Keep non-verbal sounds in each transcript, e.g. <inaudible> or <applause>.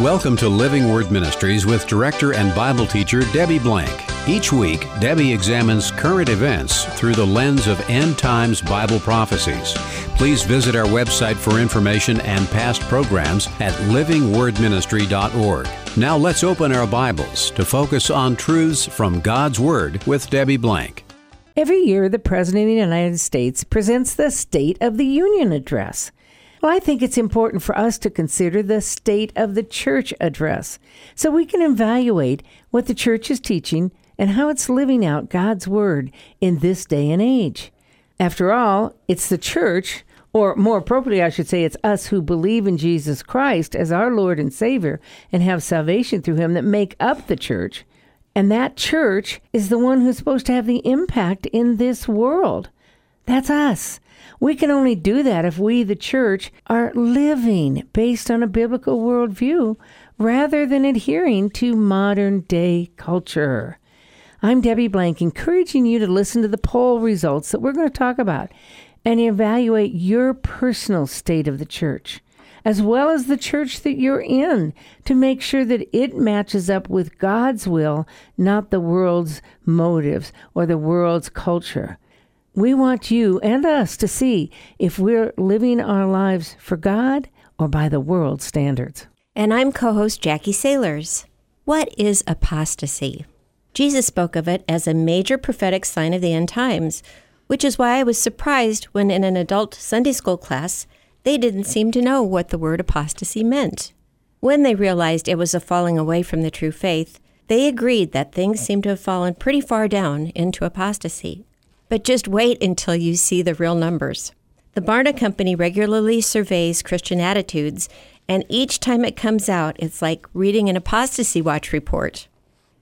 Welcome to Living Word Ministries with director and Bible teacher Debbie Blank. Each week, Debbie examines current events through the lens of end times Bible prophecies. Please visit our website for information and past programs at livingwordministry.org. Now let's open our Bibles to focus on truths from God's Word with Debbie Blank. Every year, the President of the United States presents the State of the Union address. Well, I think it's important for us to consider the State of the Church address so we can evaluate what the church is teaching and how it's living out God's Word in this day and age. After all, it's the church, or more appropriately, I should say, it's us who believe in Jesus Christ as our Lord and Savior and have salvation through Him that make up the church. And that church is the one who's supposed to have the impact in this world. That's us. We can only do that if we, the church, are living based on a biblical worldview rather than adhering to modern day culture. I'm Debbie Blank, encouraging you to listen to the poll results that we're going to talk about and evaluate your personal state of the church, as well as the church that you're in, to make sure that it matches up with God's will, not the world's motives or the world's culture. We want you and us to see if we're living our lives for God or by the world's standards. And I'm co host Jackie Sailors. What is apostasy? Jesus spoke of it as a major prophetic sign of the end times, which is why I was surprised when in an adult Sunday school class they didn't seem to know what the word apostasy meant. When they realized it was a falling away from the true faith, they agreed that things seemed to have fallen pretty far down into apostasy. But just wait until you see the real numbers. The Barna Company regularly surveys Christian attitudes, and each time it comes out, it's like reading an apostasy watch report.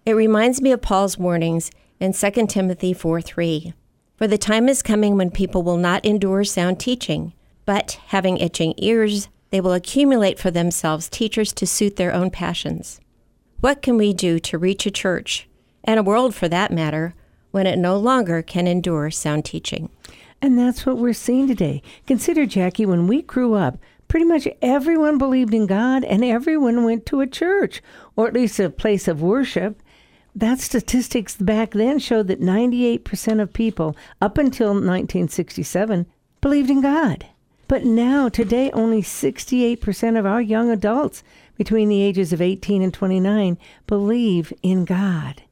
It reminds me of Paul's warnings in 2 Timothy 4 3. For the time is coming when people will not endure sound teaching, but, having itching ears, they will accumulate for themselves teachers to suit their own passions. What can we do to reach a church, and a world for that matter, when it no longer can endure sound teaching. And that's what we're seeing today. Consider, Jackie, when we grew up, pretty much everyone believed in God and everyone went to a church, or at least a place of worship. That statistics back then showed that 98% of people up until 1967 believed in God. But now, today, only 68% of our young adults between the ages of 18 and 29 believe in God.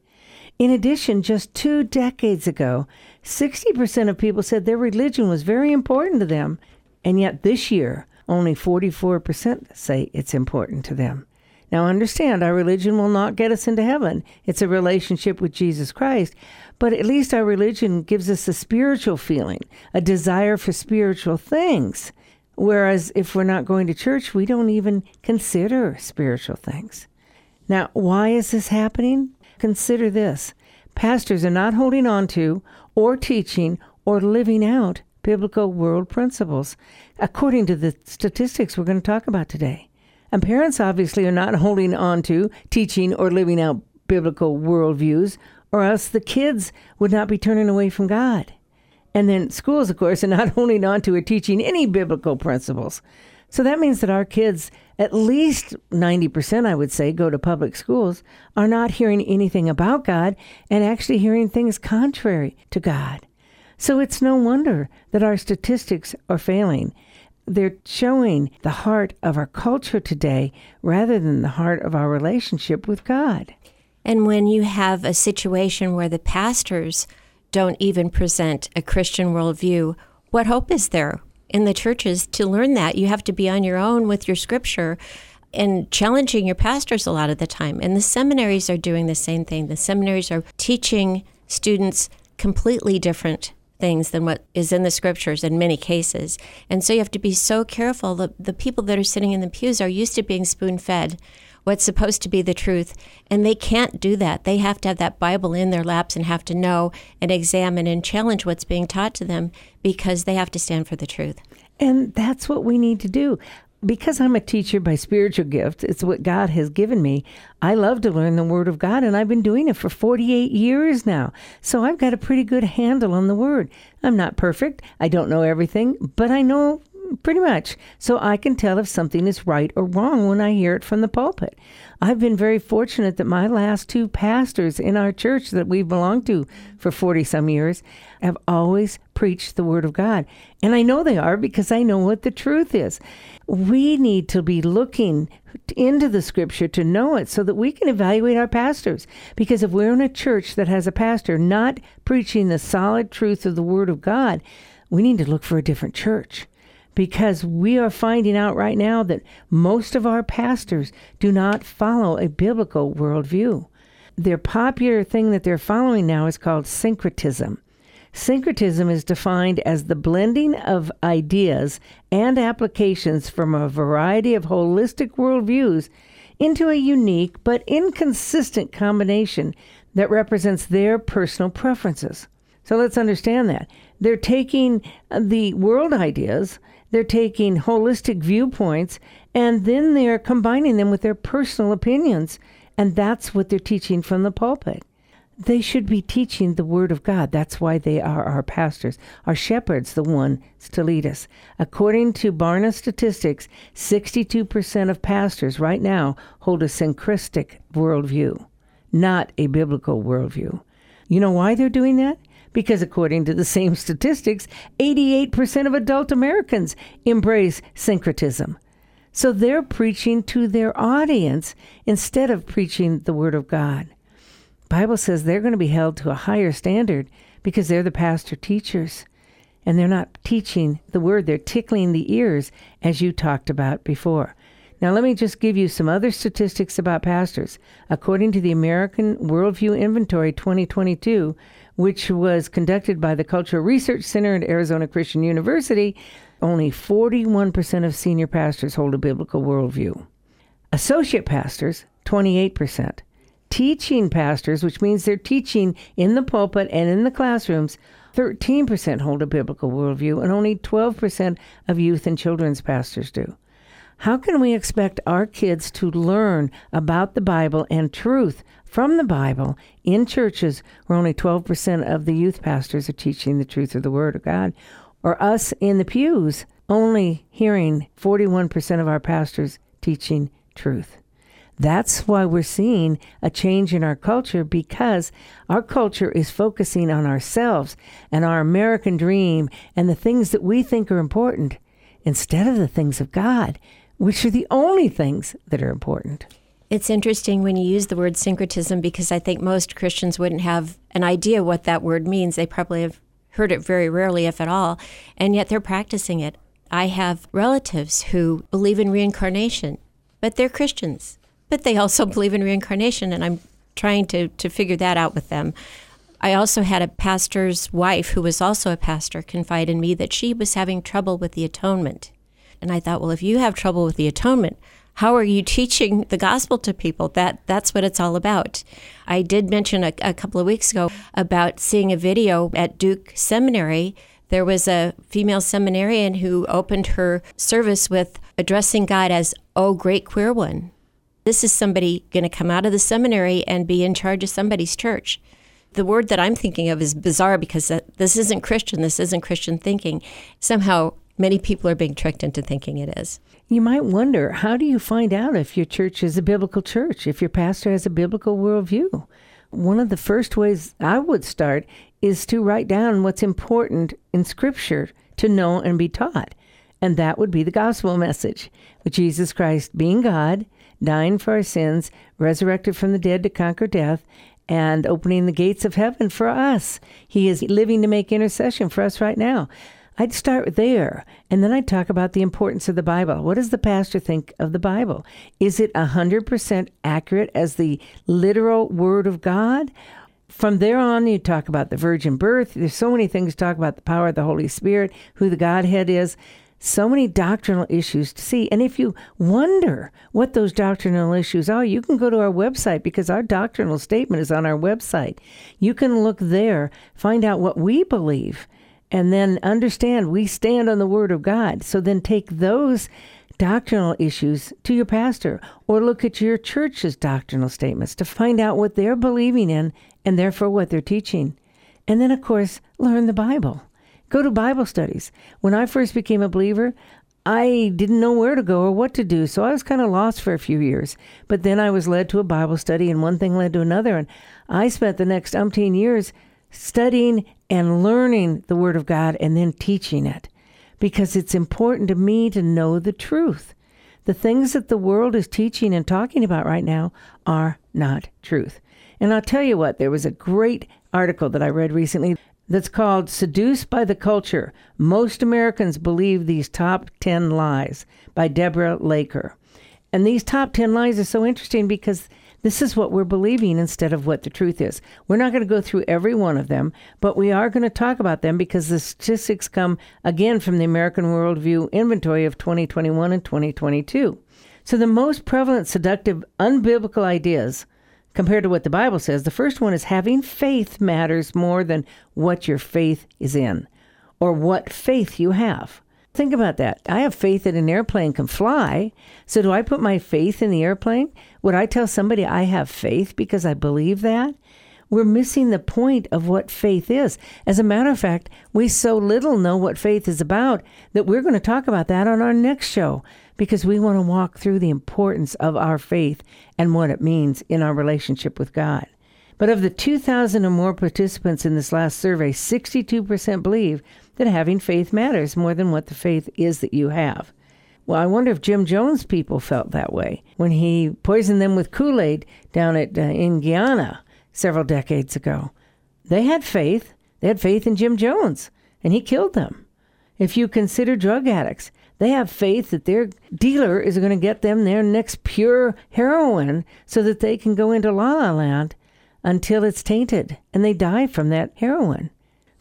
In addition, just two decades ago, 60% of people said their religion was very important to them, and yet this year, only 44% say it's important to them. Now, understand, our religion will not get us into heaven. It's a relationship with Jesus Christ. But at least our religion gives us a spiritual feeling, a desire for spiritual things. Whereas if we're not going to church, we don't even consider spiritual things. Now, why is this happening? Consider this pastors are not holding on to, or teaching, or living out biblical world principles, according to the statistics we're going to talk about today. And parents obviously are not <laughs> holding on to, teaching, or living out biblical worldviews, or else the kids would not be turning away from God. And then schools, of course, are not <laughs> holding on to or teaching any biblical principles. So that means that our kids, at least 90%, I would say, go to public schools, are not hearing anything about God and actually hearing things contrary to God. So it's no wonder that our statistics are failing. They're showing the heart of our culture today rather than the heart of our relationship with God. And when you have a situation where the pastors don't even present a Christian worldview, what hope is there? In the churches to learn that. You have to be on your own with your scripture and challenging your pastors a lot of the time. And the seminaries are doing the same thing. The seminaries are teaching students completely different things than what is in the scriptures in many cases. And so you have to be so careful. The, the people that are sitting in the pews are used to being spoon fed what's supposed to be the truth. And they can't do that. They have to have that Bible in their laps and have to know and examine and challenge what's being taught to them because they have to stand for the truth. And that's what we need to do. Because I'm a teacher by spiritual gift, it's what God has given me. I love to learn the Word of God, and I've been doing it for 48 years now. So I've got a pretty good handle on the Word. I'm not perfect, I don't know everything, but I know Pretty much. So I can tell if something is right or wrong when I hear it from the pulpit. I've been very fortunate that my last two pastors in our church that we've belonged to for 40 some years have always preached the Word of God. And I know they are because I know what the truth is. We need to be looking into the scripture to know it so that we can evaluate our pastors. Because if we're in a church that has a pastor not preaching the solid truth of the Word of God, we need to look for a different church because we are finding out right now that most of our pastors do not follow a biblical worldview. Their popular thing that they're following now is called syncretism. Syncretism is defined as the blending of ideas and applications from a variety of holistic worldviews into a unique but inconsistent combination that represents their personal preferences. So let's understand that. They're taking the world ideas, they're taking holistic viewpoints, and then they're combining them with their personal opinions. And that's what they're teaching from the pulpit. They should be teaching the Word of God. That's why they are our pastors, our shepherds, the ones to lead us. According to Barna statistics, 62% of pastors right now hold a syncretic worldview, not a biblical worldview. You know why they're doing that? Because according to the same statistics, 88% of adult Americans embrace syncretism. So they're preaching to their audience instead of preaching the word of God. Bible says they're going to be held to a higher standard because they're the pastor teachers and they're not teaching the word, they're tickling the ears as you talked about before. Now, let me just give you some other statistics about pastors. According to the American Worldview Inventory 2022, which was conducted by the Cultural Research Center at Arizona Christian University, only 41% of senior pastors hold a biblical worldview. Associate pastors, 28%. Teaching pastors, which means they're teaching in the pulpit and in the classrooms, 13% hold a biblical worldview, and only 12% of youth and children's pastors do. How can we expect our kids to learn about the Bible and truth from the Bible in churches where only 12% of the youth pastors are teaching the truth of the Word of God, or us in the pews only hearing 41% of our pastors teaching truth. That's why we're seeing a change in our culture because our culture is focusing on ourselves and our American dream and the things that we think are important instead of the things of God, which are the only things that are important. It's interesting when you use the word syncretism because I think most Christians wouldn't have an idea what that word means. They probably have heard it very rarely, if at all, and yet they're practicing it. I have relatives who believe in reincarnation, but they're Christians. But they also <laughs> believe in reincarnation, and I'm trying to, to figure that out with them. I also had a pastor's wife who was also a pastor confide in me that she was having trouble with the atonement. And I thought, well, if you have trouble with the atonement, how are you <laughs> teaching the gospel to people? That that's what it's all about. I did mention a, a couple of weeks ago about seeing a video at Duke Seminary. There was a female seminarian who opened her service with addressing God as "Oh, great queer one." This is somebody going to come out of the seminary and be in charge of somebody's church the word that I'm thinking of is bizarre because this isn't Christian. This isn't Christian thinking. Somehow, many people are being tricked into thinking it is. You might wonder how do you find out if your church is a biblical church, if your pastor has a biblical worldview? One of the first ways I would start is to write down what's important in Scripture to know and be taught. And that would be the gospel message with Jesus Christ being God, dying for our sins, resurrected from the dead to conquer death, and opening the gates of heaven for us. He is living to make intercession for us right now. I'd start there, and then I'd talk about the importance of the Bible. What does the pastor think of the Bible? Is it 100% accurate as the literal Word of God? From there on, you talk about the virgin birth. There's so many things to talk about the power of the Holy Spirit, who the Godhead is. So many doctrinal issues to see. And if you wonder what those doctrinal issues are, you can go to our website because our doctrinal statement is on our website. You can look there, find out what we believe and then understand we stand on the Word of God. So then take those doctrinal issues to your pastor or look at your church's doctrinal statements to find out what they're believing in and therefore what they're teaching. And then, of course, learn the Bible. Go to Bible studies. When I first became a believer, I didn't know where to go or what to do, so I was kind of lost for a few years. But then I was led to a Bible study, and one thing led to another, and I spent the next umpteen years studying and learning the Word of God and then teaching it because it's important to me to know the truth. The things that the world is teaching and talking about right now are not truth. And I'll tell you what, there was a great article that I read recently that's called Seduced by the Culture. Most Americans Believe These Top 10 Lies by Deborah Laker. And these top 10 lies are so interesting because this is what we're believing instead of what the truth is. We're not going to go through every one of them, but we are going to talk about them because the statistics come again from the American Worldview Inventory of 2021 and 2022. So the most prevalent seductive, unbiblical ideas compared to what the Bible says, the first one is having faith matters more than what your faith is in or what faith you have. Think about that. I have faith that an airplane can fly. So, do I put my faith in the airplane? Would I tell somebody I have faith because I believe that? We're missing the point of what faith is. As a matter of fact, we so little know what faith is about that we're going to talk about that on our next show because we want to walk through the importance of our faith and what it means in our relationship with God. But of the 2,000 or more participants in this last survey, 62% believe that having faith matters more than what the faith is that you have. Well, I wonder if Jim Jones people felt that way when he poisoned them with Kool Aid down at uh, in Guyana several decades ago. They had faith. They had faith in Jim Jones, and he killed them. If you consider drug addicts, they have faith that their dealer is going to get them their next pure heroin so that they can go into La La Land until it's tainted and they die from that heroin.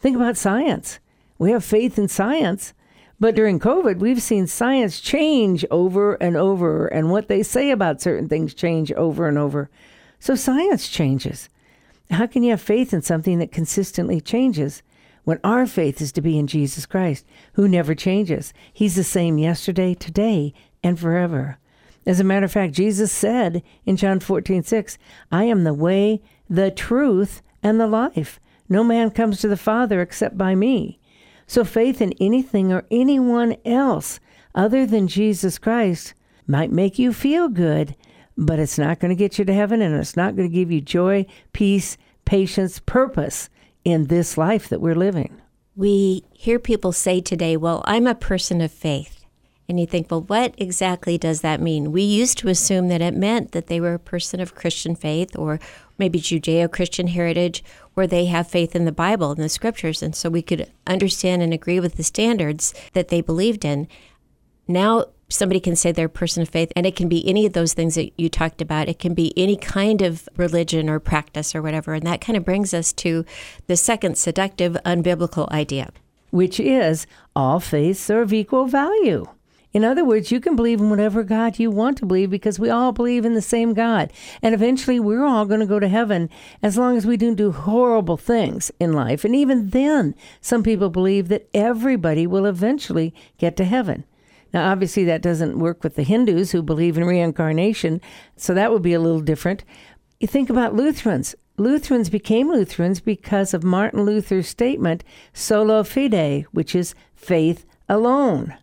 Think about science. We have faith in science. But during COVID, we've seen science change over and over, and what they say about certain things change over and over. So science changes. How can you have faith in something that consistently changes when our faith is to be in Jesus Christ, who never changes? He's the same yesterday, today, and forever. As a matter of fact, Jesus said in John 14, 6, I am the way, the truth, and the life. No man comes to the Father except by me. So faith in anything or anyone else other than Jesus Christ might make you feel good, but it's not going to get you to heaven and it's not going to give you joy, peace, patience, purpose in this life that we're living. We hear people say today, Well, I'm a person of faith. And you think, well, what exactly does that mean? We used to assume that it meant that they were a person of Christian faith or maybe Judeo Christian heritage, where they have faith in the Bible and the scriptures. And so we could understand and agree with the standards that they believed in. Now, somebody can say they're a person of faith, and it can be any of those things that you talked about. It can be any kind of religion or practice or whatever. And that kind of brings us to the second seductive, unbiblical idea, which is all faiths are of equal value. In other words, you can believe in whatever God you want to believe because we all believe in the same God. And eventually we're all going to go to heaven as long as we don't do horrible things in life. And even then, some people believe that everybody will eventually get to heaven. Now, obviously, that doesn't work with the Hindus who believe in reincarnation, so that would be a little different. You think about Lutherans. Lutherans became Lutherans because of Martin Luther's statement, sola fide, which is faith alone.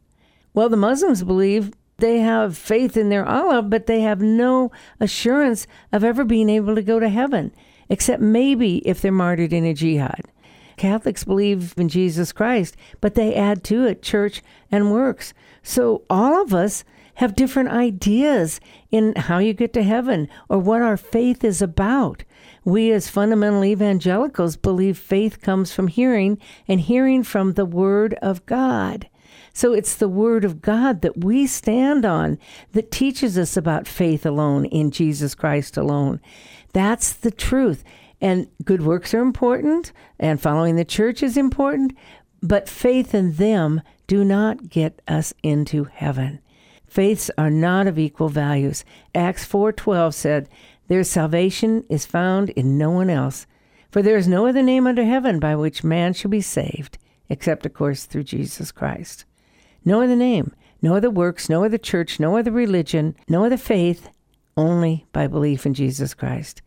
Well, the Muslims believe they have faith in their Allah, but they have no assurance of ever being able to go to heaven, except maybe if they're martyred in a jihad. Catholics believe in Jesus Christ, but they add to it church and works. So all of us have different ideas in how you get to heaven or what our faith is about. We, as fundamental evangelicals, believe faith comes from hearing and hearing from the Word of God. So it's the Word of God that we stand on that teaches us about faith alone in Jesus Christ alone. That's the truth. And good works are important, and following the church is important, but faith in them do not get us into heaven. Faiths are not of equal values. Acts 4:12 said, "Their salvation is found in no one else, for there is no other name under heaven by which man shall be saved, except of course through Jesus Christ." No other name, no other works, no other church, no other religion, no other faith, only by belief in Jesus Christ.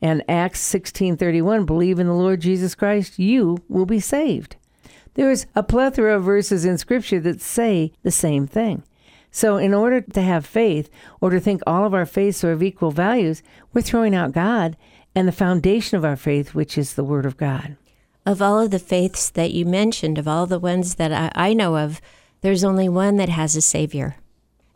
And Acts 16:31, believe in the Lord Jesus Christ, you will be saved. There's a plethora of verses in Scripture that say the same thing. So, in order to have faith or to think all of our faiths are of equal values, we're throwing out God and the foundation of our faith, which is the Word of God. Of all of the faiths that you mentioned, of all the ones that I, I know of, there's only one that has a Savior.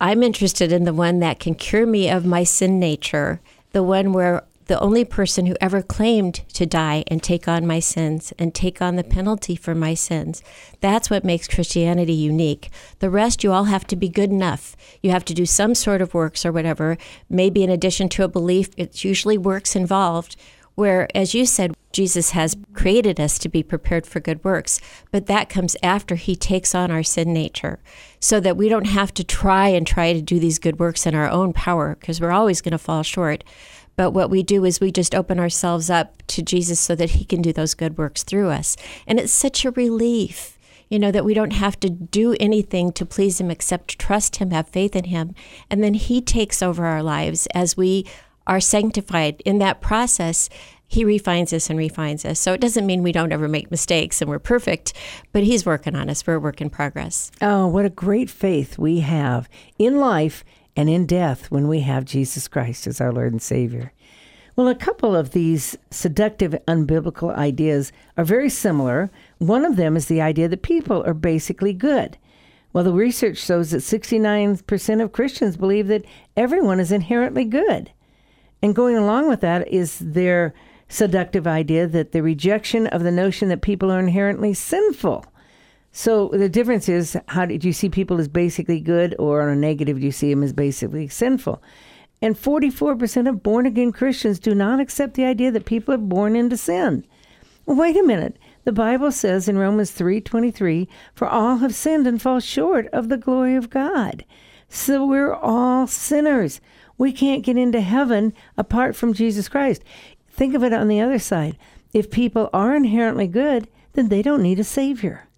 I'm interested in the one that can cure me of my sin nature, the one where the only person who ever claimed to die and take on my sins and take on the penalty for my sins. That's what makes Christianity unique. The rest, you all have to be good enough. You have to do some sort of works or whatever, maybe in addition to a belief. It's usually works involved where, as you said, Jesus has created us to be prepared for good works, but that comes after he takes on our sin nature so that we don't have to try and try to do these good works in our own power because we're always going to fall short. But what we do is we just open ourselves up to Jesus so that he can do those good works through us. And it's such a relief you know, that we don't have to do anything to please Him except trust Him, have faith in Him. And then He takes over our lives as we are sanctified. In that process, he refines us and refines us. So it doesn't mean we don't ever make mistakes and we're perfect, but He's working on us. We're a work in progress. Oh, what a great faith we have in life and in death when we have Jesus Christ as our Lord and Savior. Well, a couple of these seductive, unbiblical ideas are very similar. One of them is the idea that people are basically good. Well, the research shows that 69% of Christians believe that everyone is inherently good. And going along with that is their seductive idea that the rejection of the notion that people are inherently sinful. So the difference is how did you see people as basically good or on a negative do you see them as basically sinful? And 44% of born again Christians do not accept the idea that people are born into sin. Well, wait a minute. The Bible says in Romans 3:23, "For all have sinned and fall short of the glory of God." So we're all sinners. We can't get into heaven apart from Jesus Christ. Think of it on the other side. If people are inherently good, then they don't need a savior.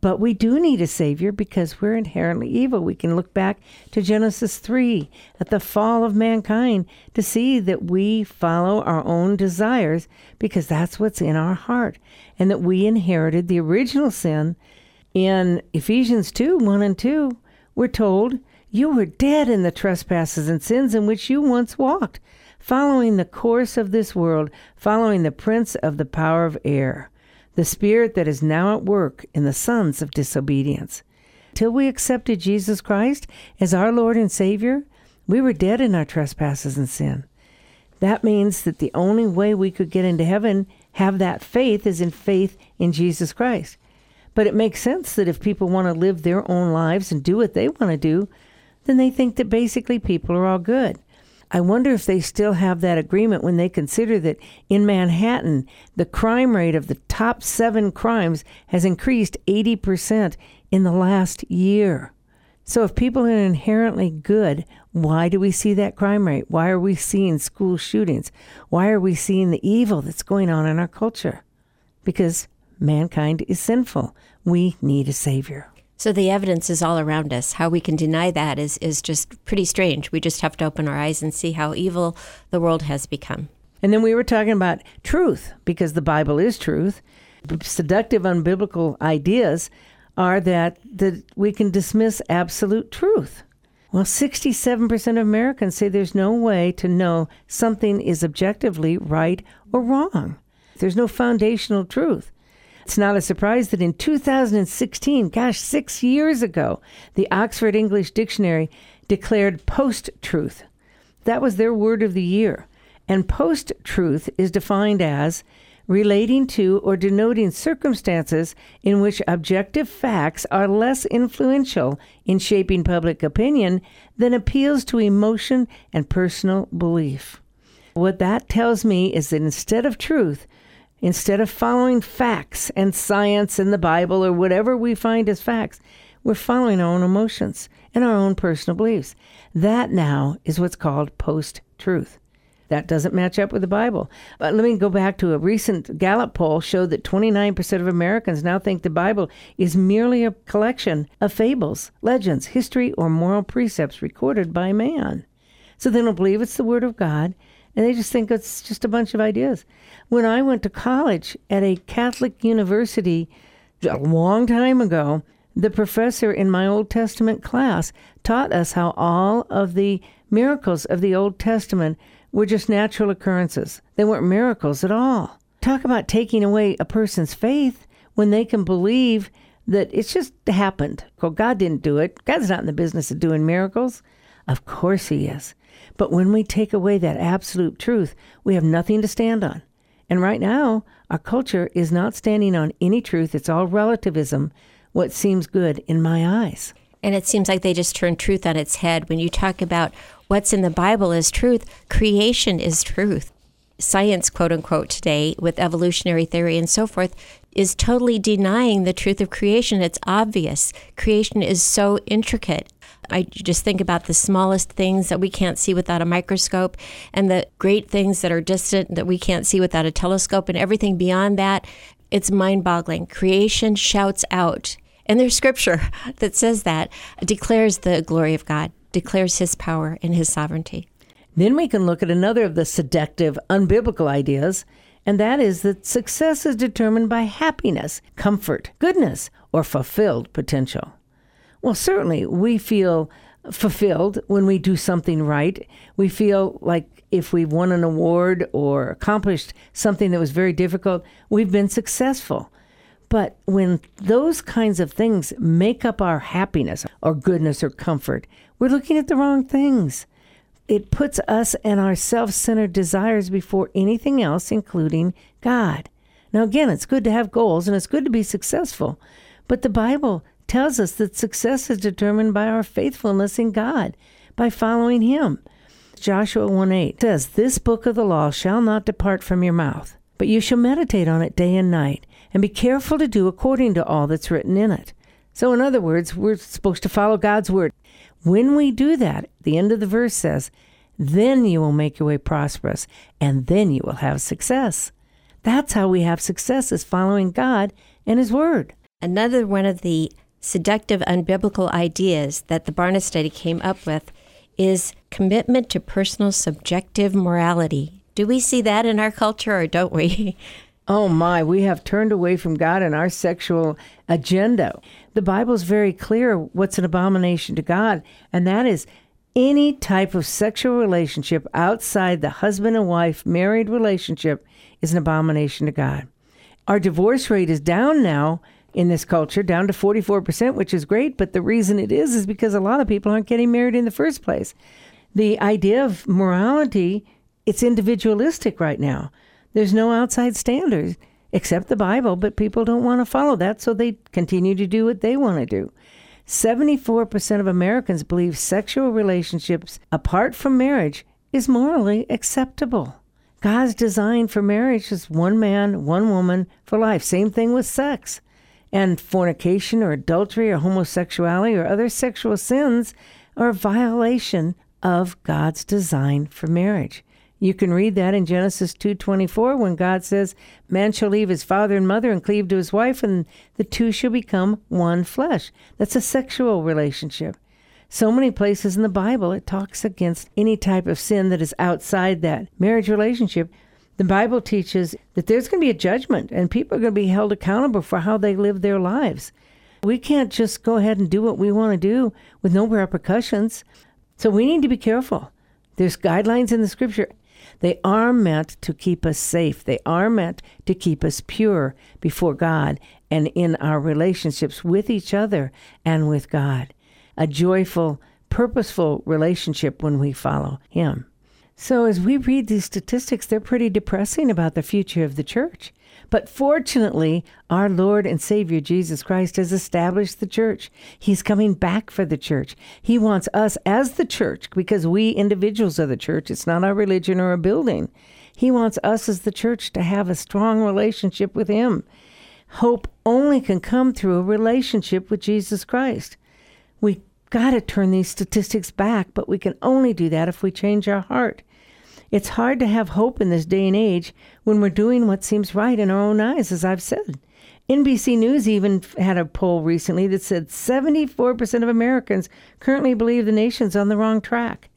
But we do need a savior because we're inherently evil. We can look back to Genesis 3 at the fall of mankind to see that we follow our own desires because that's what's in our heart and that we inherited the original sin. In Ephesians 2 1 and 2, we're told, You were dead in the trespasses and sins in which you once walked following the course of this world, following the prince of the power of air, the spirit that is now at work in the sons of disobedience. Till we accepted Jesus Christ as our Lord and Savior, we were dead in our trespasses and sin. That means that the only way we could get into heaven, have that faith, is in faith in Jesus Christ. But it makes sense that if people want to live their own lives and do what they want to do, then they think that basically people are all good. I wonder if they still have that agreement when they consider that in Manhattan, the crime rate of the top seven crimes has increased 80% in the last year. So, if people are inherently good, why do we see that crime rate? Why are we seeing school shootings? Why are we seeing the evil that's going on in our culture? Because mankind is sinful. We need a Savior. So the evidence is all around us. How we can deny that is, is just pretty strange. We just have to open our eyes and see how evil the world has become. And then we were talking about truth, because the Bible is truth. Seductive, unbiblical ideas are that, that we can dismiss absolute truth. Well, 67% of Americans say there's no way to know something is objectively right or wrong. There's no foundational truth. It's not a surprise that in 2016, gosh, six years ago, the Oxford English Dictionary declared post truth. That was their word of the year. And post truth is defined as relating to or denoting circumstances in which objective facts are less influential in shaping public opinion than appeals to emotion and personal belief. What that tells me is that instead of truth, Instead of following facts and science and the Bible or whatever we find as facts, we're following our own emotions and our own personal beliefs. That now is what's called post truth. That doesn't match up with the Bible. But let me go back to a recent Gallup poll showed that 29% of Americans now think the Bible is merely a collection of fables, legends, history, or moral precepts recorded by man. So they don't believe it's the Word of God and they just think it's just a bunch of ideas. When I went to college at a Catholic university, A long time ago, the professor in my Old Testament class taught us how all of the miracles of the Old Testament were just natural occurrences. They weren't miracles at all. Talk about taking away a person's faith when they can believe that it's just happened. Well, God didn't do it. God's not in the business of doing miracles. Of course He is. But when we take away that absolute truth, we have nothing to stand on. And right now, our culture is not standing on any truth. It's all relativism, what seems good in my eyes. And it seems like they just turn truth on its head. When you talk about what's in the Bible is truth, creation is truth. Science, quote unquote, today, with evolutionary theory and so forth, is totally denying the truth of creation. It's obvious. Creation is so intricate. I just think about the smallest things that we can't see without a microscope and the great things that are distant that we can't see without a telescope and everything beyond that. It's mind boggling. Creation shouts out. And there's scripture <laughs> that says that, declares the glory of God, declares his power and his sovereignty. Then we can look at another of the seductive, unbiblical ideas, and that is that success is determined by happiness, comfort, goodness, or fulfilled potential. Well, certainly we feel fulfilled when we do something right. We feel like if we've won an award or accomplished something that was very difficult, we've been successful. But when those kinds of things make up our happiness or goodness or comfort, we're looking at the wrong things. It puts us and our self centered desires before anything else, including God. Now, again, it's good to have goals and it's good to be successful, but the Bible tells us that success is determined by our faithfulness in God, by following Him. Joshua 1 8 says, This book of the law shall not depart from your mouth, but you shall meditate on it day and night, and be careful to do according to all that's written in it. So, in other words, we're supposed to follow God's word. When we do that, the end of the verse says, then you will make your way prosperous, and then you will have success. That's how we have success, is following God and His Word. Another one of the seductive, unbiblical ideas that the Barna study came up with is commitment to personal subjective morality. Do we see that in our culture or don't we? <laughs> Oh my, we have turned away from God and our sexual agenda. The Bible's very clear what's an abomination to God, and that is any type of sexual relationship outside the husband and wife married relationship is an abomination to God. Our divorce rate is down now in this culture down to 44%, which is great. But the reason it is is because a lot of people aren't getting married in the first place. The idea of morality, it's individualistic right now. There's no outside standards except the Bible, but people don't want to follow that, so they continue to do what they want to do. 74% of Americans believe sexual relationships apart from marriage is morally acceptable. God's design for marriage is one man, one woman for life. Same thing with sex and fornication or adultery or homosexuality or other sexual sins are a violation of God's design for marriage. You can read that in Genesis 2:24 when God says, "Man shall leave his father and mother and cleave to his wife and the two shall become one flesh." That's a sexual relationship. So many places in the Bible it talks against any type of sin that is outside that marriage relationship. The Bible teaches that there's going to be a judgment and people are going to be held accountable for how they live their lives. We can't just go ahead and do what we want to do with no repercussions. So we need to be careful. There's guidelines in the scripture. They are meant to keep us safe. They are meant to keep us pure before God and in our relationships with each other and with God. A joyful, purposeful relationship when we follow Him. So, as we read these statistics, they're pretty depressing about the future of the church. But fortunately, our Lord and Savior Jesus Christ has established the church. He's coming back for the church. He wants us as the church, because we individuals are the church. It's not our religion or a building. He wants us as the church to have a strong relationship with Him. Hope only can come through a relationship with Jesus Christ. We got to turn these statistics back, but we can only do that if we change our heart. It's hard to have hope in this day and age when we're doing what seems right in our own eyes, as I've said. NBC News even had a poll recently that said 74% of Americans currently believe the nation's on the wrong track.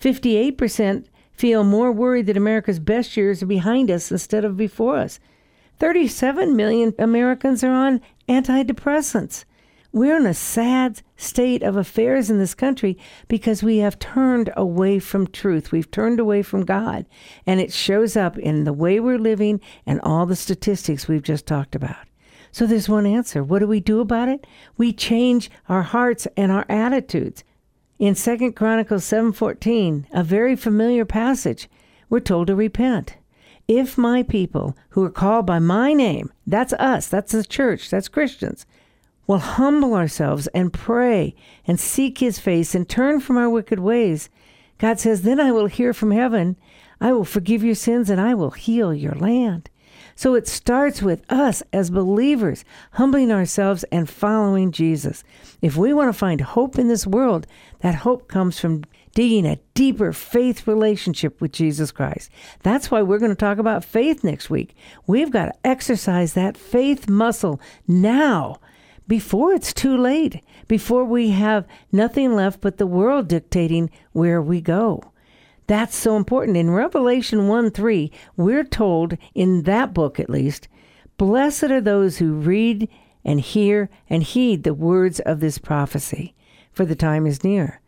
58% feel more worried that America's best years are behind us instead of before us. 37 million Americans are on antidepressants. We're in a sad state of affairs in this country because we have turned away from truth. We've turned away from God. And it shows up in the way we're living and all the statistics we've just talked about. So there's one answer. What do we do about it? We change our hearts and our attitudes. In 2 Chronicles 7:14, a very familiar passage, we're told to repent. If my people who are called by my name, that's us, that's the church, that's Christians, will humble ourselves and pray and seek his face and turn from our wicked ways, God says, then I will hear from heaven, I will forgive your sins and I will heal your land. So it starts with us as believers humbling ourselves and following Jesus. If we want to find hope in this world, that hope comes from digging a deeper faith relationship with Jesus Christ. That's why we're going to talk about faith next week. We've got to exercise that faith muscle now before it's too late, before we have nothing left but the world dictating where we go. That's so important. In Revelation 1 3, we're told, in that book at least, blessed are those who read and hear and heed the words of this prophecy, for the time is near.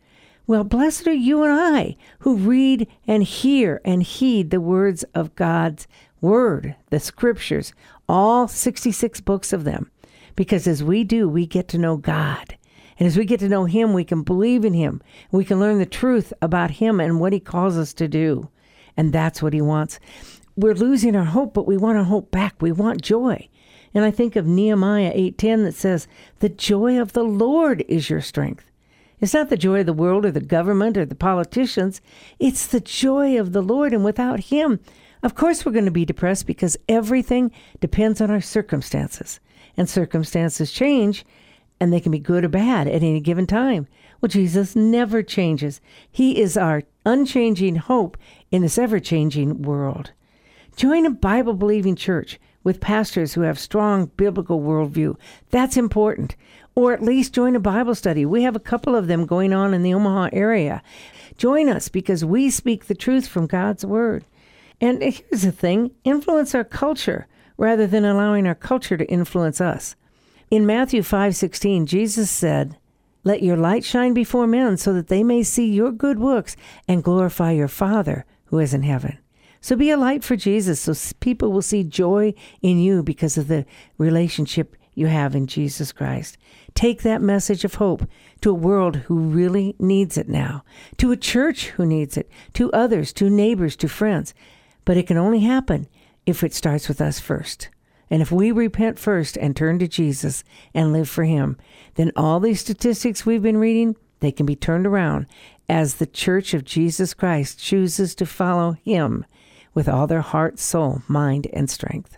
Well, blessed are you and I who read and hear and heed the words of God's Word, the Scriptures, all 66 books of them. Because as we do, we get to know God. And as we get to know Him, we can believe in Him. We can learn the truth about Him and what He calls us to do. And that's what He wants. We're losing our hope, but we want our hope back. We want joy. And I think of Nehemiah 8:10 that says, "The joy of the Lord is your strength." It's not the joy of the world or the government or the politicians. It's the joy of the Lord. And without Him, of course, we're going to be depressed because everything depends on our circumstances and circumstances change and they can be good or bad at any given time. Well, Jesus never changes. He is our unchanging hope in this ever changing world. Join a Bible believing church with pastors who have strong biblical worldview. That's important. Or at least join a Bible study. We have a couple of them going on in the Omaha area. Join us because we speak the truth from God's Word. And here's the thing influence our culture rather than allowing our culture to influence us. In Matthew 5:16, Jesus said, "Let your light shine before men so that they may see your good works and glorify your Father who is in heaven." So be a light for Jesus so people will see joy in you because of the relationship you have in Jesus Christ. Take that message of hope to a world who really needs it now, to a church who needs it, to others, to neighbors, to friends. But it can only happen if it starts with us first. And if we repent first and turn to Jesus and live for Him, then all these statistics we've been reading, they can be turned around as the Church of Jesus Christ chooses to follow Him with all their heart, soul, mind, and strength.